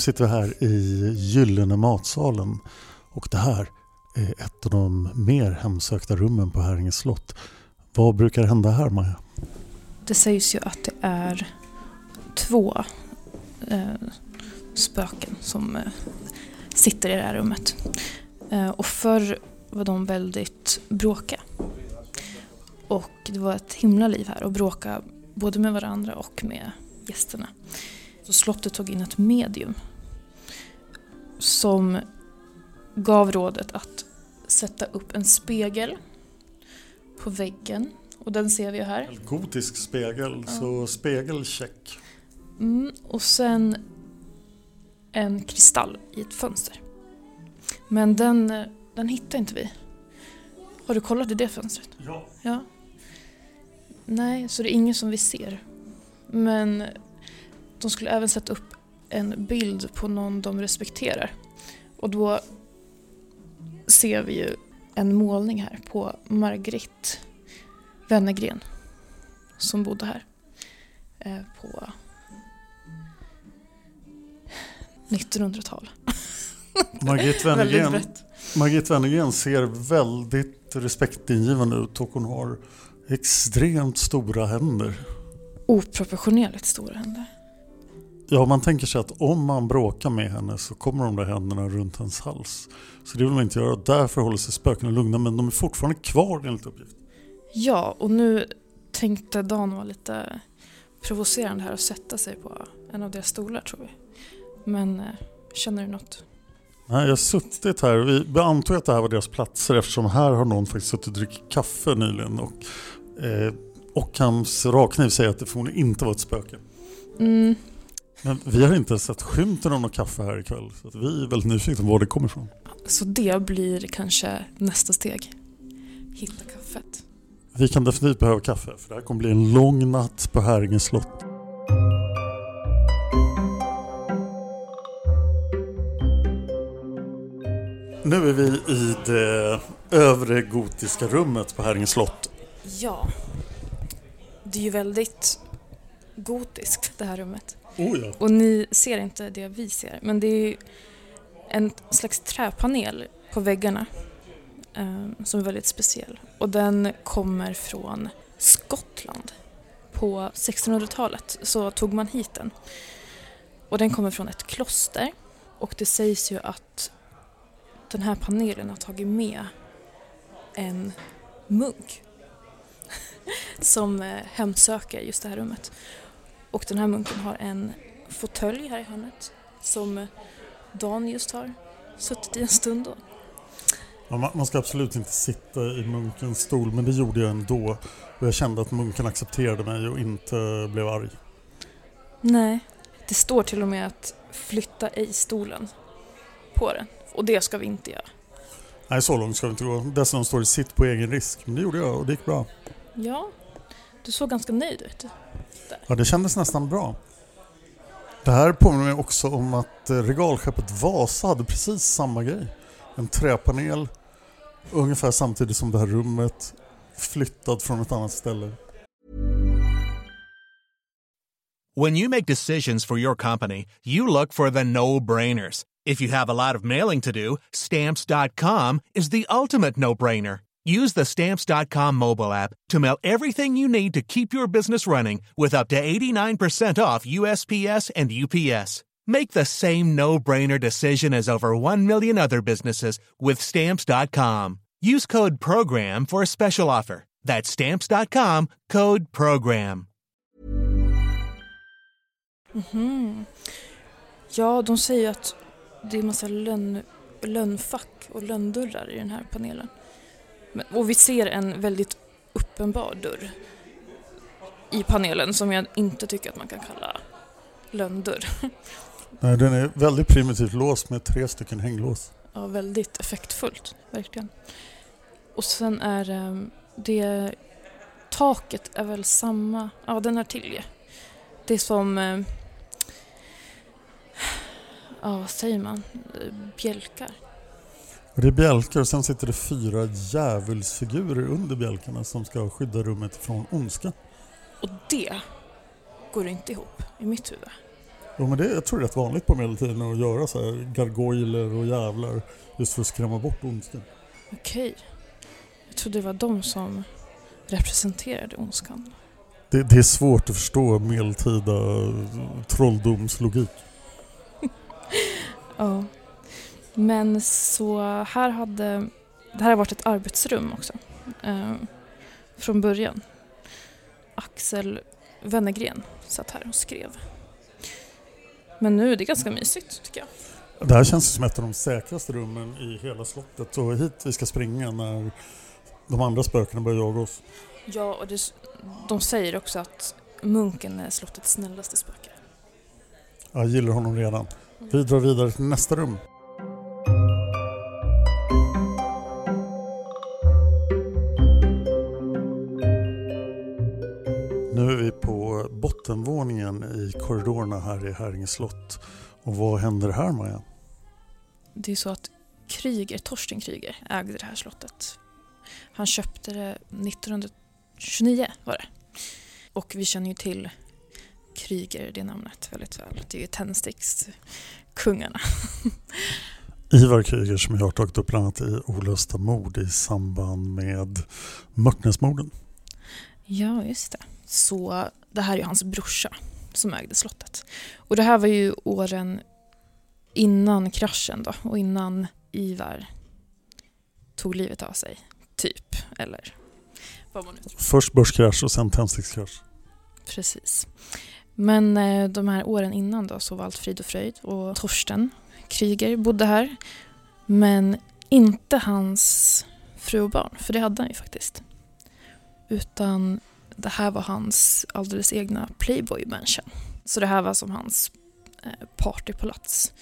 Nu sitter vi här i Gyllene matsalen och det här är ett av de mer hemsökta rummen på Häringe slott. Vad brukar hända här Maja? Det sägs ju att det är två eh, spöken som eh, sitter i det här rummet. Eh, och förr var de väldigt bråkiga. Och det var ett himla liv här och bråka både med varandra och med gästerna. Så slottet tog in ett medium som gav rådet att sätta upp en spegel på väggen. Och den ser vi ju här. En gotisk spegel, ja. så spegelcheck. Mm, och sen en kristall i ett fönster. Men den, den hittar inte vi. Har du kollat i det fönstret? Ja. ja. Nej, så det är ingen som vi ser. Men de skulle även sätta upp en bild på någon de respekterar. Och då ser vi ju en målning här på Margrit Wennergren som bodde här eh, på 1900-tal. Margit Wennergren, Margit Wennergren ser väldigt respektingivande ut och hon har extremt stora händer. Oproportionerligt stora händer. Ja, man tänker sig att om man bråkar med henne så kommer de där händerna runt hennes hals. Så det vill man inte göra. Därför håller sig spökena lugna, men de är fortfarande kvar enligt uppgift. Ja, och nu tänkte Dan vara lite provocerande här och sätta sig på en av deras stolar tror vi. Men eh, känner du något? Nej, jag har suttit här. Vi antog att det här var deras platser eftersom här har någon faktiskt suttit och druckit kaffe nyligen. Och, eh, och hans rakkniv säger att det förmodligen inte var ett spöke. Mm, men vi har inte sett skymten av något kaffe här ikväll. Så vi är väldigt nyfikna på var det kommer ifrån. Så det blir kanske nästa steg? Hitta kaffet? Vi kan definitivt behöva kaffe för det här kommer bli en lång natt på Häringe slott. Nu är vi i det övre gotiska rummet på Häringe slott. Ja. Det är ju väldigt gotiskt det här rummet. Oh ja. Och ni ser inte det vi ser, men det är en slags träpanel på väggarna eh, som är väldigt speciell. Och den kommer från Skottland. På 1600-talet så tog man hit den. Och den kommer från ett kloster. Och det sägs ju att den här panelen har tagit med en munk som eh, hemsöker just det här rummet. Och den här munken har en fåtölj här i hörnet som Dan just har suttit i en stund då. Ja, man ska absolut inte sitta i munkens stol men det gjorde jag ändå. Och jag kände att munken accepterade mig och inte blev arg. Nej, det står till och med att flytta ej stolen på den. Och det ska vi inte göra. Nej, så långt ska vi inte gå. Dessutom står det sitt på egen risk. Men det gjorde jag och det gick bra. Ja, du såg ganska nöjd ut. Ja, det kändes nästan bra. Det här påminner mig också om att eh, regalskeppet Vasa hade precis samma grej. En träpanel, ungefär samtidigt som det här rummet, flyttad från ett annat ställe. When you make decisions for your company, you look for the no-brainers. If you have a lot of mailing to do, stamps.com is the ultimate no-brainer. Use the Stamps.com mobile app to mail everything you need to keep your business running with up to 89% off USPS and UPS. Make the same no brainer decision as over 1 million other businesses with Stamps.com. Use code PROGRAM for a special offer. That's Stamps.com code PROGRAM. Mm-hmm. Ja, de säger att det är massa lön, lönnfack och lönndörrar i den här panelen. Och vi ser en väldigt uppenbar dörr i panelen som jag inte tycker att man kan kalla lönndörr. Nej, den är väldigt primitivt låst med tre stycken hänglås. Ja, väldigt effektfullt, verkligen. Och sen är ehm, det... Taket är väl samma... Ja, den har tilje. Det är som... Ehm, ja, vad säger man? Bjälkar. Det är bjälkar och sen sitter det fyra djävulsfigurer under bjälkarna som ska skydda rummet från ondska. Och det går inte ihop i mitt huvud. Jo, men det, jag tror det är rätt vanligt på medeltiden att göra så här gargoyler och jävlar just för att skrämma bort ondskan. Okej. Jag trodde det var de som representerade ondskan. Det, det är svårt att förstå medeltida trolldomslogik. Ja. Men så här hade... Det här har varit ett arbetsrum också. Eh, från början. Axel Wennergren satt här och skrev. Men nu är det ganska mysigt tycker jag. Det här känns som ett av de säkraste rummen i hela slottet och hit vi ska springa när de andra spökena börjar jaga oss. Ja, och det, de säger också att munken är slottets snällaste spöke. Jag gillar honom redan. Vi drar vidare till nästa rum. I korridorerna här i Häringe slott. Och vad händer här Maja? Det är så att Kryger, Torsten Kryger ägde det här slottet. Han köpte det 1929 var det. Och vi känner ju till Kryger, det namnet, väldigt väl. Det är ju tändstickskungarna. Ivar Kryger som jag har tagit upp bland annat i Olösta mord i samband med Mörtnäsmorden. Ja, just det. Så det här är ju hans brorsa som ägde slottet. Och det här var ju åren innan kraschen då och innan Ivar tog livet av sig, typ. Eller vad man nu tror. Först börskrasch och sen tändstickskrasch. Precis. Men eh, de här åren innan då så var allt frid och fröjd och Torsten Kryger bodde här. Men inte hans fru och barn, för det hade han ju faktiskt. Utan det här var hans alldeles egna Playboy mansion. Så det här var som hans eh, partypalats.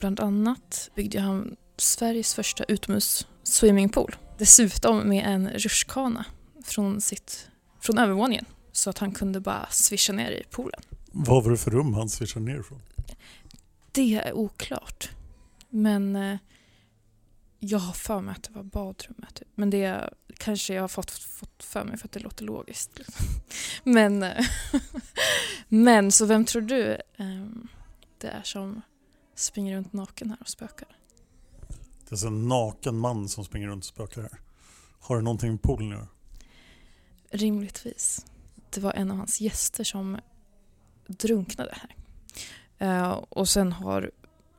Bland annat byggde han Sveriges första utomhus swimmingpool. Dessutom med en rutschkana från, sitt, från övervåningen. Så att han kunde bara swisha ner i poolen. Vad var det för rum han swishade ner ifrån? Det är oklart. Men eh, jag har för mig att det var badrummet. Typ. Men det kanske jag har fått, fått för mig för att det låter logiskt. Liksom. Men, eh, men så vem tror du eh, det är som springer runt naken här och spökar? Det är alltså en naken man som springer runt och spökar här. Har det någonting med poolen att göra? Rimligtvis. Det var en av hans gäster som drunknade här. Eh, och sen har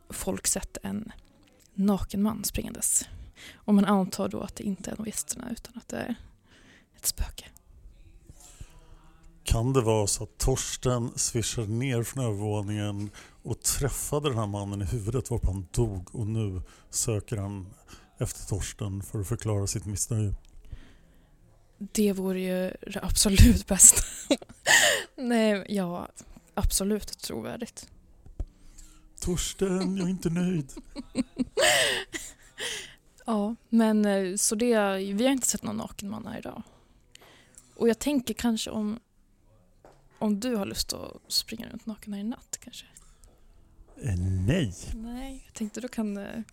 folk sett en naken man springandes. Och man antar då att det inte är av gästerna utan att det är ett spöke. Kan det vara så att Torsten swishade ner från övervåningen och träffade den här mannen i huvudet varpå han dog och nu söker han efter Torsten för att förklara sitt missnöje? Det vore ju det absolut bästa. Nej, ja, absolut trovärdigt. Torsten, jag är inte nöjd. Ja, men eh, så det, vi har inte sett någon naken man här idag. Och jag tänker kanske om, om du har lust att springa runt naken här i natt kanske? Eh, nej. Nej, jag tänkte då kan det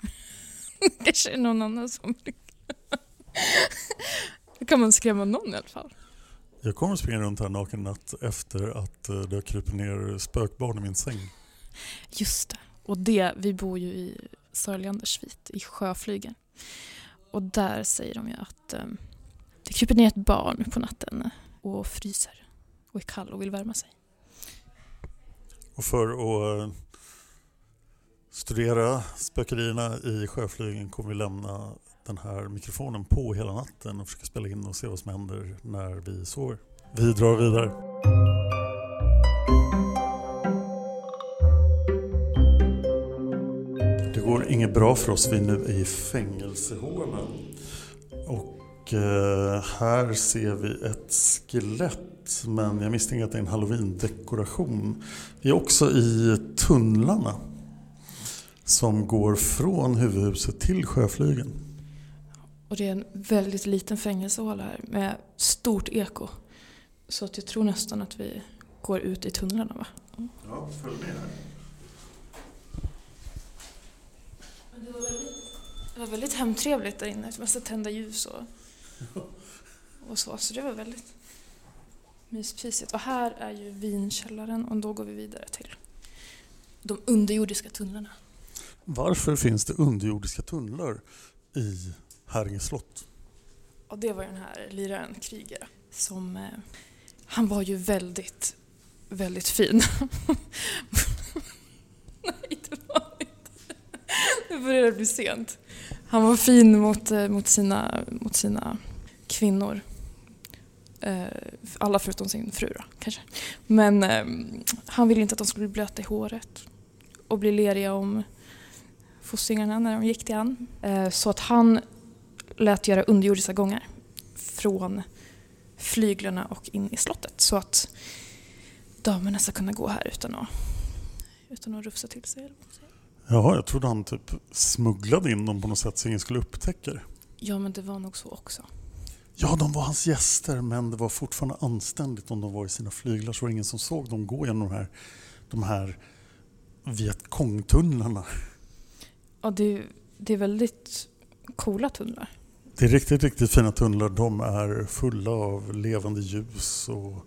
kanske är någon annan som... då kan man skrämma någon i alla fall. Jag kommer springa runt här naken natt efter att eh, det har krupit ner spökbarn i min säng. Just det. Och det, vi bor ju i Sörlandersvit i Sjöflygen. Och där säger de ju att eh, det kryper ner ett barn på natten och fryser och är kall och vill värma sig. Och för att eh, studera spökerierna i sjöflygen kommer vi lämna den här mikrofonen på hela natten och försöka spela in och se vad som händer när vi sover. Vi drar vidare. Går inget bra för oss. Vi är nu i fängelsehålan. Och eh, här ser vi ett skelett. Men jag misstänker att det är en halloween-dekoration. Vi är också i tunnlarna. Som går från huvudhuset till sjöflygen. Och det är en väldigt liten fängelsehåla här med stort eko. Så att jag tror nästan att vi går ut i tunnlarna va? Ja, följ med här. Det var väldigt, det var väldigt hemtrevligt där inne. Massa tända ljus och, och så. Så det var väldigt myspysigt. Och här är ju vinkällaren och då går vi vidare till de underjordiska tunnlarna. Varför finns det underjordiska tunnlar i Häringe slott? Och det var den här liraren Kryger som... Eh, han var ju väldigt, väldigt fin. Nej, det var inte. Nu börjar det bli sent. Han var fin mot, eh, mot, sina, mot sina kvinnor. Eh, alla förutom sin fru då, kanske. Men ehm, han ville inte att de skulle bli blöta i håret och bli leriga om fossingarna när de gick till han. Eh, så att han lät göra underjordiska gångar från flyglarna och in i slottet så att damerna ska kunna gå här utan att, utan att rufsa till sig. Ja, jag trodde han typ smugglade in dem på något sätt så ingen skulle upptäcka det. Ja, men det var nog så också. Ja, de var hans gäster men det var fortfarande anständigt om de var i sina flyglar så var det ingen som såg dem gå genom de här, de här Vietkong-tunnlarna. Ja, det, det är väldigt coola tunnlar. Det är riktigt, riktigt fina tunnlar. De är fulla av levande ljus och,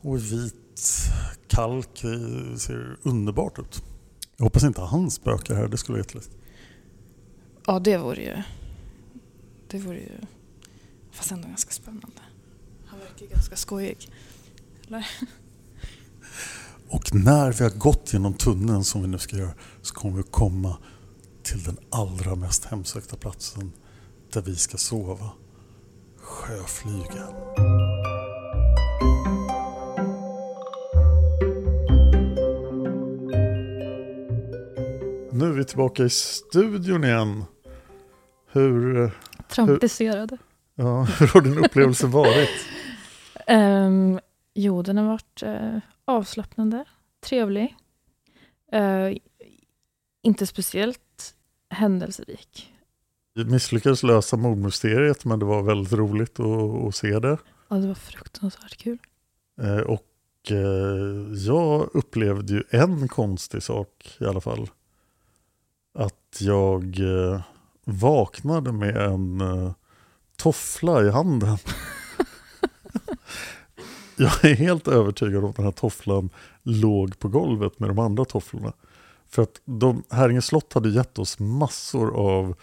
och vit kalk. Det ser underbart ut. Jag hoppas inte han spökar här, det skulle vara jätteläskigt. Ja, det vore ju... Det vore ju... Fast ändå ganska spännande. Han verkar ganska skojig. Eller? Och när vi har gått genom tunneln som vi nu ska göra så kommer vi komma till den allra mest hemsökta platsen där vi ska sova. Sjöflygen. Nu är vi tillbaka i studion igen. Hur, Trampiserade. ja, hur har din upplevelse varit? Um, jo, den har varit uh, avslappnande, trevlig. Uh, inte speciellt händelserik. Vi misslyckades lösa mordmysteriet men det var väldigt roligt att, att se det. Ja, det var fruktansvärt kul. Eh, och eh, jag upplevde ju en konstig sak i alla fall. Att jag eh, vaknade med en eh, toffla i handen. jag är helt övertygad om att den här tofflan låg på golvet med de andra tofflorna. För att de, Häringe slott hade gett oss massor av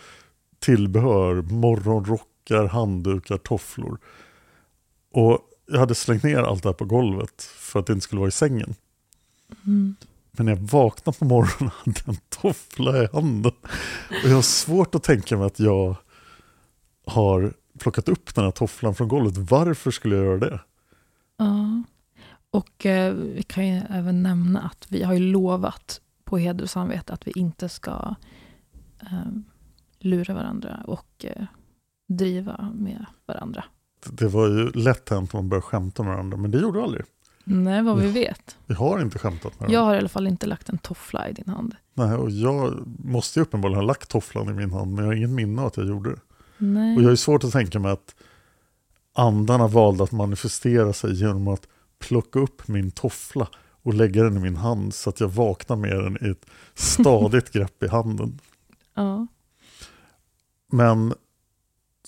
tillbehör, morgonrockar, handdukar, tofflor. Och jag hade slängt ner allt det här på golvet för att det inte skulle vara i sängen. Mm. Men när jag vaknade på morgonen hade jag en toffla i handen. Och jag har svårt att tänka mig att jag har plockat upp den här tofflan från golvet. Varför skulle jag göra det? Ja. Och eh, vi kan ju även nämna att vi har ju lovat på heder och samvete att vi inte ska eh, lura varandra och eh, driva med varandra. Det var ju lätt hänt om man började skämta med varandra, men det gjorde jag aldrig. Nej, vad vi Ja. vet. Vi har inte skämtat med varandra. Jag har i alla fall inte lagt en toffla i din hand. Nej, och jag måste ju uppenbarligen ha lagt tofflan i min hand, men jag har inget minne av att jag gjorde det. Nej. Och jag är svårt att tänka mig att andarna valde att manifestera sig genom att plocka upp min toffla och lägga den i min hand så att jag vaknar med den i ett stadigt grepp i handen. Ja. Men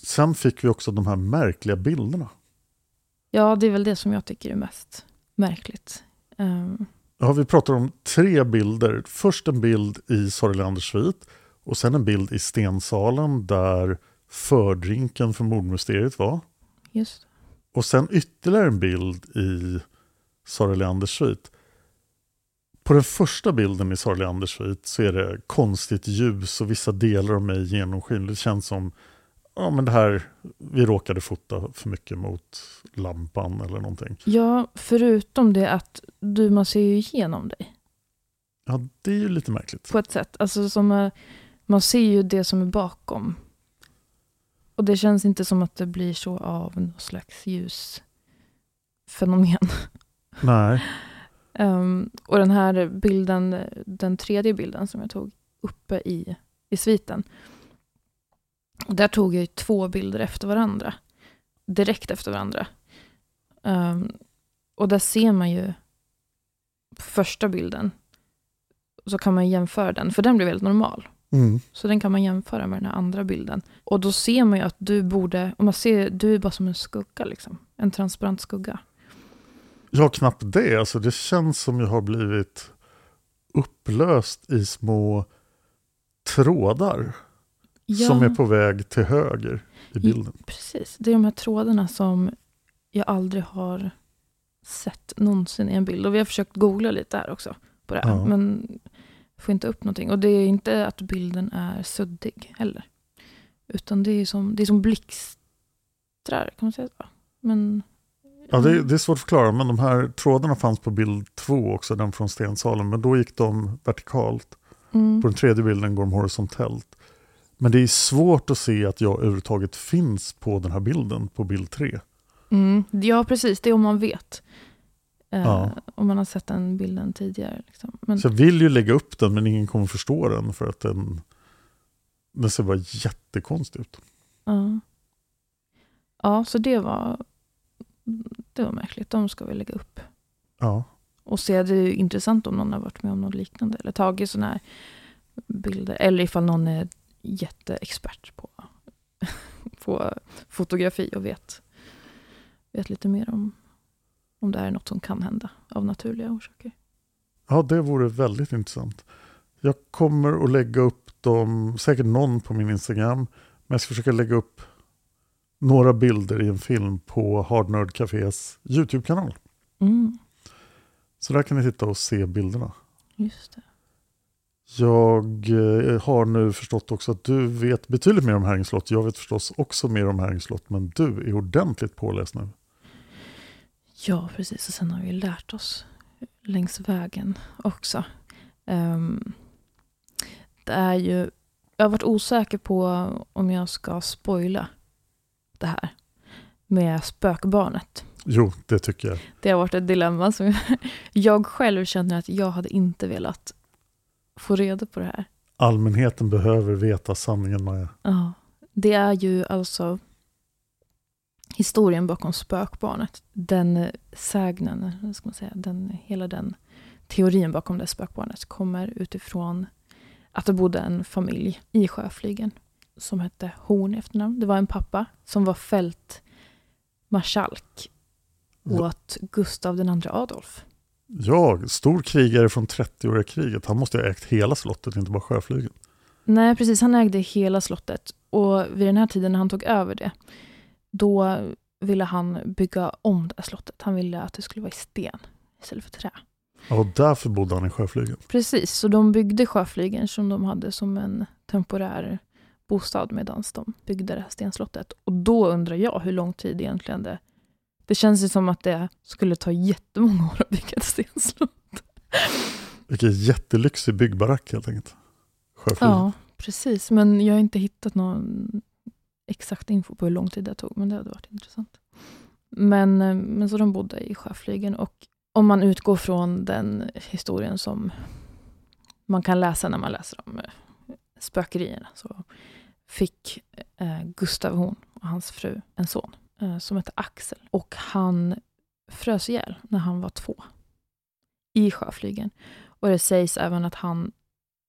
sen fick vi också de här märkliga bilderna. ja, det är väl det som jag tycker är mest märkligt. Ehm, Ja, vi pratar om tre bilder. Först en bild i Sorgelanders svit och sen en bild i stensalen där fördrinken för mordmysteriet var. just Och sen ytterligare en bild i Sara Leanders svit. På den första bilden i Sara Leanders svit så är det konstigt ljus och vissa delar av mig genomskinligt. Det känns som ja, men det här, vi råkade fota för mycket mot lampan eller någonting. Ja, förutom det att du, man ser ju igenom dig Ja, det är ju lite märkligt. på ett sätt. Alltså som, eh, man ser ju det som är bakom. Och det känns inte som att det blir så av något slags ljusfenomen. Nej, Ehm, och den här bilden, den tredje bilden som jag tog uppe i, i sviten. Där tog jag ju två bilder efter varandra. Direkt efter varandra. Ehm, och där ser man ju första bilden. Så kan man jämföra den, för den blir väldigt normal. mm. Så den kan man jämföra med den här andra bilden. Och då ser man ju att du borde, om man ser, du är bara som en skugga liksom. En transparent skugga. ja knappt det. Alltså, det känns som jag har blivit upplöst i små trådar som är på väg till höger i bilden. Precis, det är de här trådarna som jag aldrig har sett någonsin i en bild. Och vi har försökt googla lite här också på det här, Ja. men får inte upp någonting. Och det är inte att bilden är suddig heller. Utan det är som, det är som blixtrar, kan man säga så? Men, Ja, det, det är svårt att förklara, men de här trådarna fanns på bild två också, den från stensalen. Men då gick de vertikalt. mm, På den tredje bilden går de horisontellt. Men det är svårt att se att jag överhuvudtaget finns på den här bilden, på bild tre. mm, ja, precis. Det är om man vet. Eh, Ja. Om man har sett den bilden tidigare. Liksom. Men, Så jag vill ju lägga upp den, men ingen kommer förstå den för att den, den ser bara jättekonstig ut. ja. ja, så det var, det var märkligt. De ska vi lägga upp. Ja, Och se, det är intressant om någon har varit med om något liknande. Eller tagit sådana här bilder. Eller ifall någon är jätteexpert på, på fotografi och vet, vet lite mer om, om det här är något som kan hända av naturliga orsaker. ja det vore väldigt intressant. Jag kommer att lägga upp dem, säkert någon på min Instagram, men jag ska försöka lägga upp några bilder i en film på Hard Nerd Cafés YouTube-kanal. Mm, Så där kan ni titta och se bilderna. just det. Jag eh, har nu förstått också att du vet betydligt mer om Herrings slott. Jag vet förstås också mer om Herrings slott, men du är ordentligt påläst nu. Ja, precis. Och sen har vi lärt oss längs vägen också. Ehm, det är ju, jag har varit osäker på om jag ska spoila det här med spökbarnet. Jo, det tycker jag. Det har varit ett dilemma som jag, jag själv känner att jag hade inte velat få reda på det här. Allmänheten behöver veta sanningen, Maja. Ja, det är ju alltså historien bakom spökbarnet. Den sägnen, ska man säga, den, hela den teorin bakom det spökbarnet kommer utifrån att det bodde en familj i Sjöflygen som hette Horn i efternamn. Det var en pappa som var fältmarskalk åt Gustav II Adolf. Jag, stor krigare från 30-åriga kriget, han måste ha ägt hela slottet, inte bara sjöflygen. Nej, precis. Han ägde hela slottet. Och vid den här tiden när han tog över det, då ville han bygga om det här slottet. Han ville att det skulle vara i sten istället för trä. Ja, Och därför bodde han i sjöflygen. Precis, så de byggde sjöflygen som de hade som en temporär bostad medan de byggde det här stenslottet. Och då undrar jag hur lång tid egentligen det... Det känns ju som att det skulle ta jättemånga år att bygga ett stenslott. Vilken jättelyxig byggbarack helt enkelt. Sjöflygen. Ja, precis. Men jag har inte hittat någon exakt info på hur lång tid det tog, men det hade varit intressant. Men, eh, men så de bodde i sjöflygen och om man utgår från den historien som man kan läsa när man läser om eh, spökerierna så fick eh, Gustav Horn och hans fru en son som hette Axel. Och han frös ihjäl när han var två i sjöflygen. Och det sägs även att han,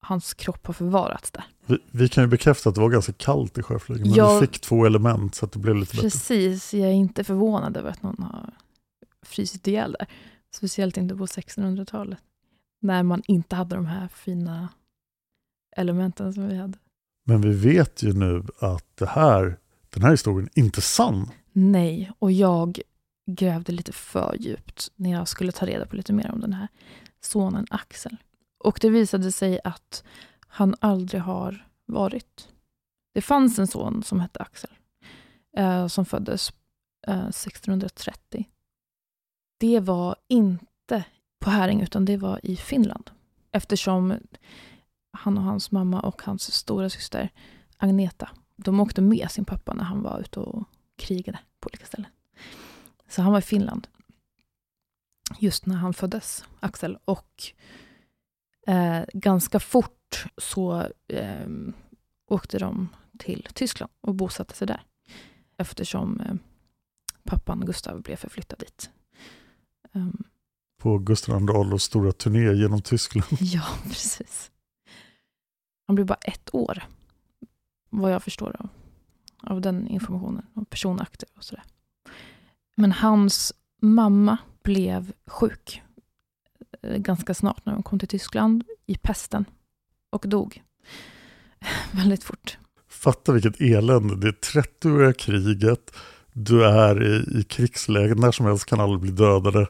hans kropp har förvarats där. Vi, vi kan ju bekräfta att det var ganska kallt i sjöflygen, men Ja. vi fick två element så att det blev lite bättre. Precis, jag är inte förvånad över att någon har frysit ihjäl där. Speciellt inte på 1600-talet. När man inte hade de här fina elementen som vi hade. Men vi vet ju nu att det här, den här historien är inte sann. Nej, och jag grävde lite för djupt när jag skulle ta reda på lite mer om den här sonen Axel. Och det visade sig att han aldrig har varit. Det fanns en son som hette Axel, eh, som föddes eh, 1630. Det var inte på Häring, utan det var i Finland. Eftersom han och hans mamma och hans stora syster Agneta, de åkte med sin pappa när han var ute och krigade på olika ställen. Så han var i Finland just när han föddes, Axel. Och eh, ganska fort så eh, åkte de till Tyskland och bosatte sig där. Eftersom eh, pappan Gustav blev förflyttad dit. Um, På Gustav II Adolfs stora turné genom Tyskland. ja, precis. Han blev bara ett år, vad jag förstår av, av den informationen, och personakter och sådär. Men hans mamma blev sjuk eh, ganska snart när de kom till Tyskland i pesten och dog väldigt fort. Fatta vilket elände. Det är 30-åriga kriget. Du är i, i krigsläge. När som helst kan alla bli dödade.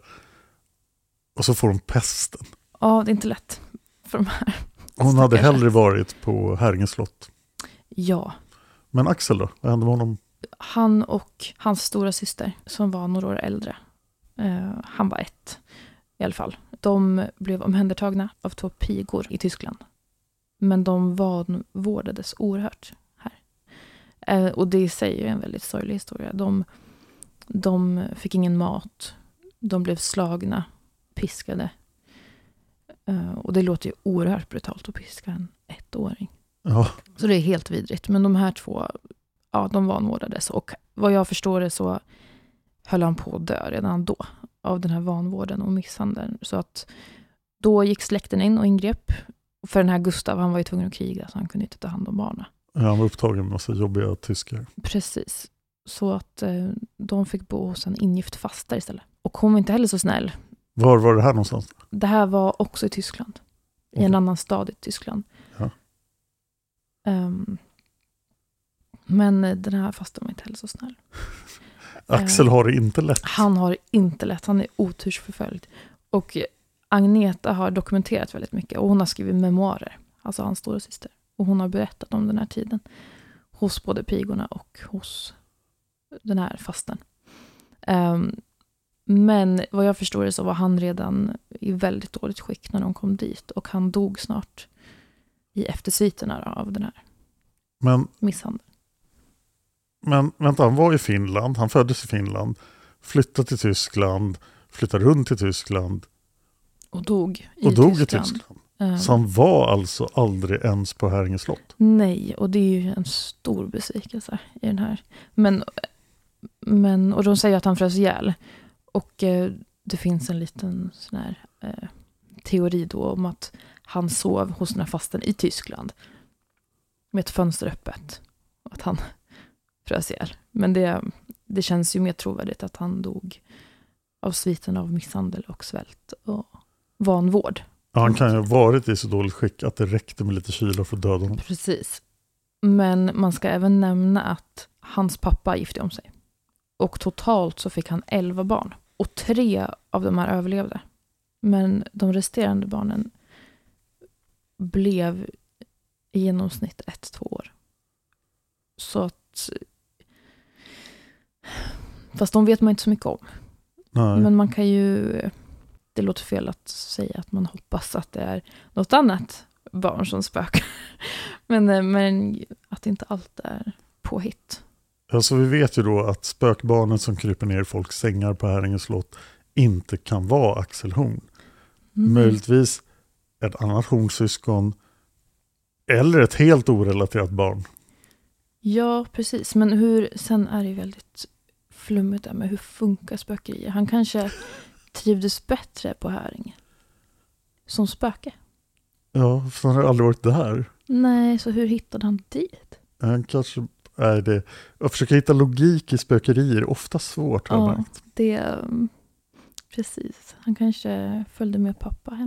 Och så får de pesten. Ja, det är inte lätt för de här. Hon hade hellre varit på Häringe slott. Ja, men Axel då? Vad hände med honom? han och hans stora syster som var några år äldre, Uh, han var ett i alla fall, de blev omhändertagna av två pigor i Tyskland. Men de vanvårdades oerhört här. Uh, och det i sig är en väldigt sorglig historia. De, de fick ingen mat, de blev slagna, piskade. Uh, och det låter ju oerhört brutalt att piska en ettåring. Ja, Så det är helt vidrigt. Men de här två, ja, de vanvårdades. Och vad jag förstår det så höll han på att dö redan då av den här vanvården och misshandeln. Så att då gick släkten in och ingrep. För den här Gustav, han var ju tvungen att kriga så han kunde inte ta hand om barnen. han var upptagen med massa jobbiga tyskar. Precis. Så att eh, de fick bo hos en ingift faster istället. Och hon var inte heller så snäll. Var var det här någonstans? Det här var också i Tyskland. I en annan stad i Tyskland. Ehm, men den här fasten var inte heller så snäll. Axel har det inte lätt. Han har inte lätt, han är otursförföljd. Och Agneta har dokumenterat väldigt mycket och hon har skrivit memoarer, alltså hans stora syster. Och hon har berättat om den här tiden hos både pigorna och hos den här fasten. Ehm, men vad jag förstår det så var han redan i väldigt dåligt skick när de kom dit och han dog snart i eftersviterna av den här Men, misshandeln. men vänta, han var i Finland. Han föddes i Finland. Flyttade till Tyskland. Flyttade runt till Tyskland. Och dog i Och dog i Tyskland. Tyskland. Ehm, Så han var alltså aldrig ens på Häringe slott. Nej, och det är ju en stor besvikelse i den här. Men, men och de säger att han frös ihjäl. Och eh, det finns en liten sån här eh, teori då om att han sov hos den här fasten i Tyskland. Med ett fönster öppet. Och att han frös ihjäl. Men det, det känns ju mer trovärdigt att han dog av sviten av misshandel och svält och vanvård. Ja, han kan ju ha varit i så dåligt skick att det räckte med lite kyla för att döda honom. Precis. Men man ska även nämna att hans pappa gifte om sig. Och totalt så fick han 11 barn. Och tre av de här överlevde. Men de resterande barnen blev i genomsnitt ett, två år. Så att... Fast de vet man inte så mycket om. Nej. Men man kan ju... Det låter fel att säga att man hoppas att det är något annat barn som spökar. Men, eh, men att inte allt är påhitt. Alltså vi vet ju då att spökbarnen som kryper ner i folks sängar på Häringe slott inte kan vara Axel Horn. Mm. Möjligtvis ett annat hornsyskon eller ett helt orelaterat barn. Ja, precis. Men hur, sen är det ju väldigt flummigt där med hur funkar spökerier. Han kanske trivdes bättre på Häringe. Som spöke. Ja, för han har aldrig varit där. Nej, så hur hittade han dit? Han kanske är det. Att försöka hitta logik i spökerier är ofta svårt. Ja. märkt. Det... Precis. Han kanske följde med pappa hem.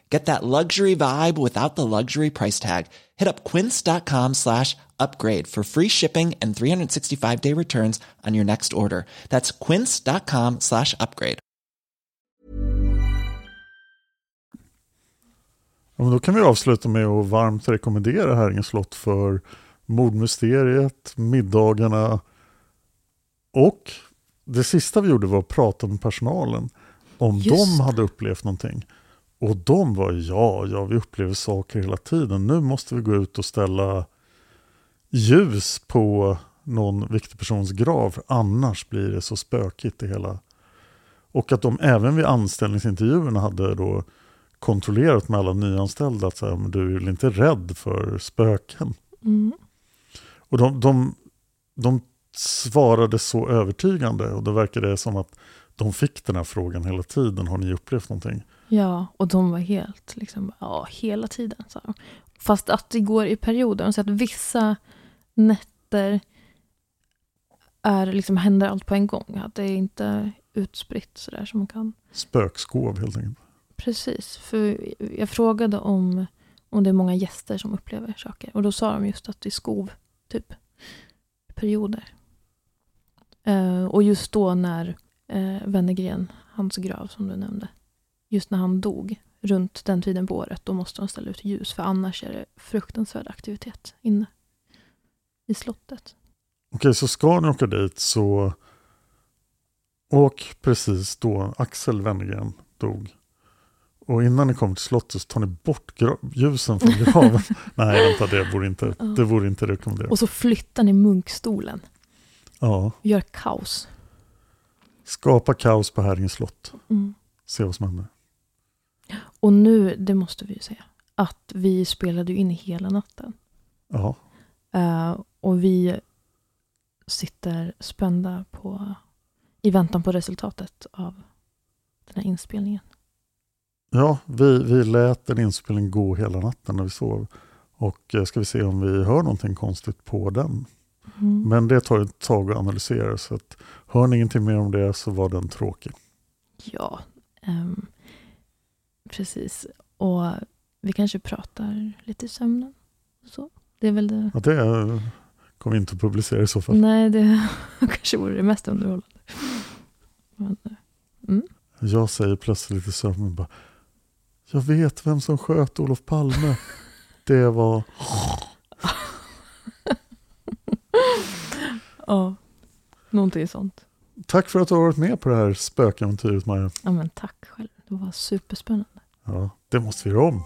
Get that luxury vibe without the luxury price tag. Hit up quince.com slash upgrade for free shipping and 365 day returns on your next order. That's quince.com slash upgrade. Ja, då kan vi avsluta med att varmt rekommendera Häringe slott för mordmysteriet, middagarna och det sista vi gjorde var att prata med personalen om Just de hade upplevt någonting. Och de var ja, ja, vi upplever saker hela tiden. Nu måste vi gå ut och ställa ljus på någon viktig persons grav, annars blir det så spökigt det hela. Och att de även vid anställningsintervjuerna hade då kontrollerat med alla nyanställda att så här, men du är väl inte rädd för spöken? Mm. Och de, de, de svarade så övertygande och det som att de fick den här frågan hela tiden. Har ni upplevt någonting? Ja, och de var helt, liksom, ja, hela tiden. Så. Fast att det går i perioder. Så att vissa nätter är, liksom, händer allt på en gång. Att det är inte utspritt sådär som man kan. Spökskov helt enkelt. Precis, för jag frågade om, om det är många gäster som upplever saker. Och då sa de just att det är skov, typ. Perioder. Uh, och just då när uh, Wennergren, hans grav som du nämnde, just när han dog, runt den tiden på året, då måste de ställa ut ljus. För annars är det fruktansvärd aktivitet inne i slottet. Okej, så ska ni åka dit så åk precis då Axel Wennergren dog. Och innan ni kommer till slottet så tar ni bort ljusen från graven. Nej, vänta, det vore inte, det vore inte rekommenderat. Och så flyttar ni munkstolen. Ja. Gör kaos. Skapa kaos på Häringe slott. Mm. Se vad som händer. Och nu, det måste vi ju säga, att vi spelade ju in hela natten. Ja. Uh, och vi sitter spända på, i väntan på resultatet av den här inspelningen. Ja, vi, vi lät en inspelning gå hela natten när vi sov. Och eh, ska vi se om vi hör någonting konstigt på den. Mm. Men det tar ett tag att analysera. Så att, hör ni ingenting mer om det så var den tråkig. Ja, um, precis. Och vi kanske pratar lite i sömnen. Så. Det är väl det. Ja, det kommer inte att publicera i så fall. Nej, det kanske vore det mest underhållande. Men, mm. Jag säger plötsligt i sömnen bara Jag vet vem som sköt Olof Palme. Det var... ja, någonting sånt. Tack för att du har varit med på det här spökäventyret Maja. Ja, men tack själv. Det var superspännande. Ja, det måste vi göra om.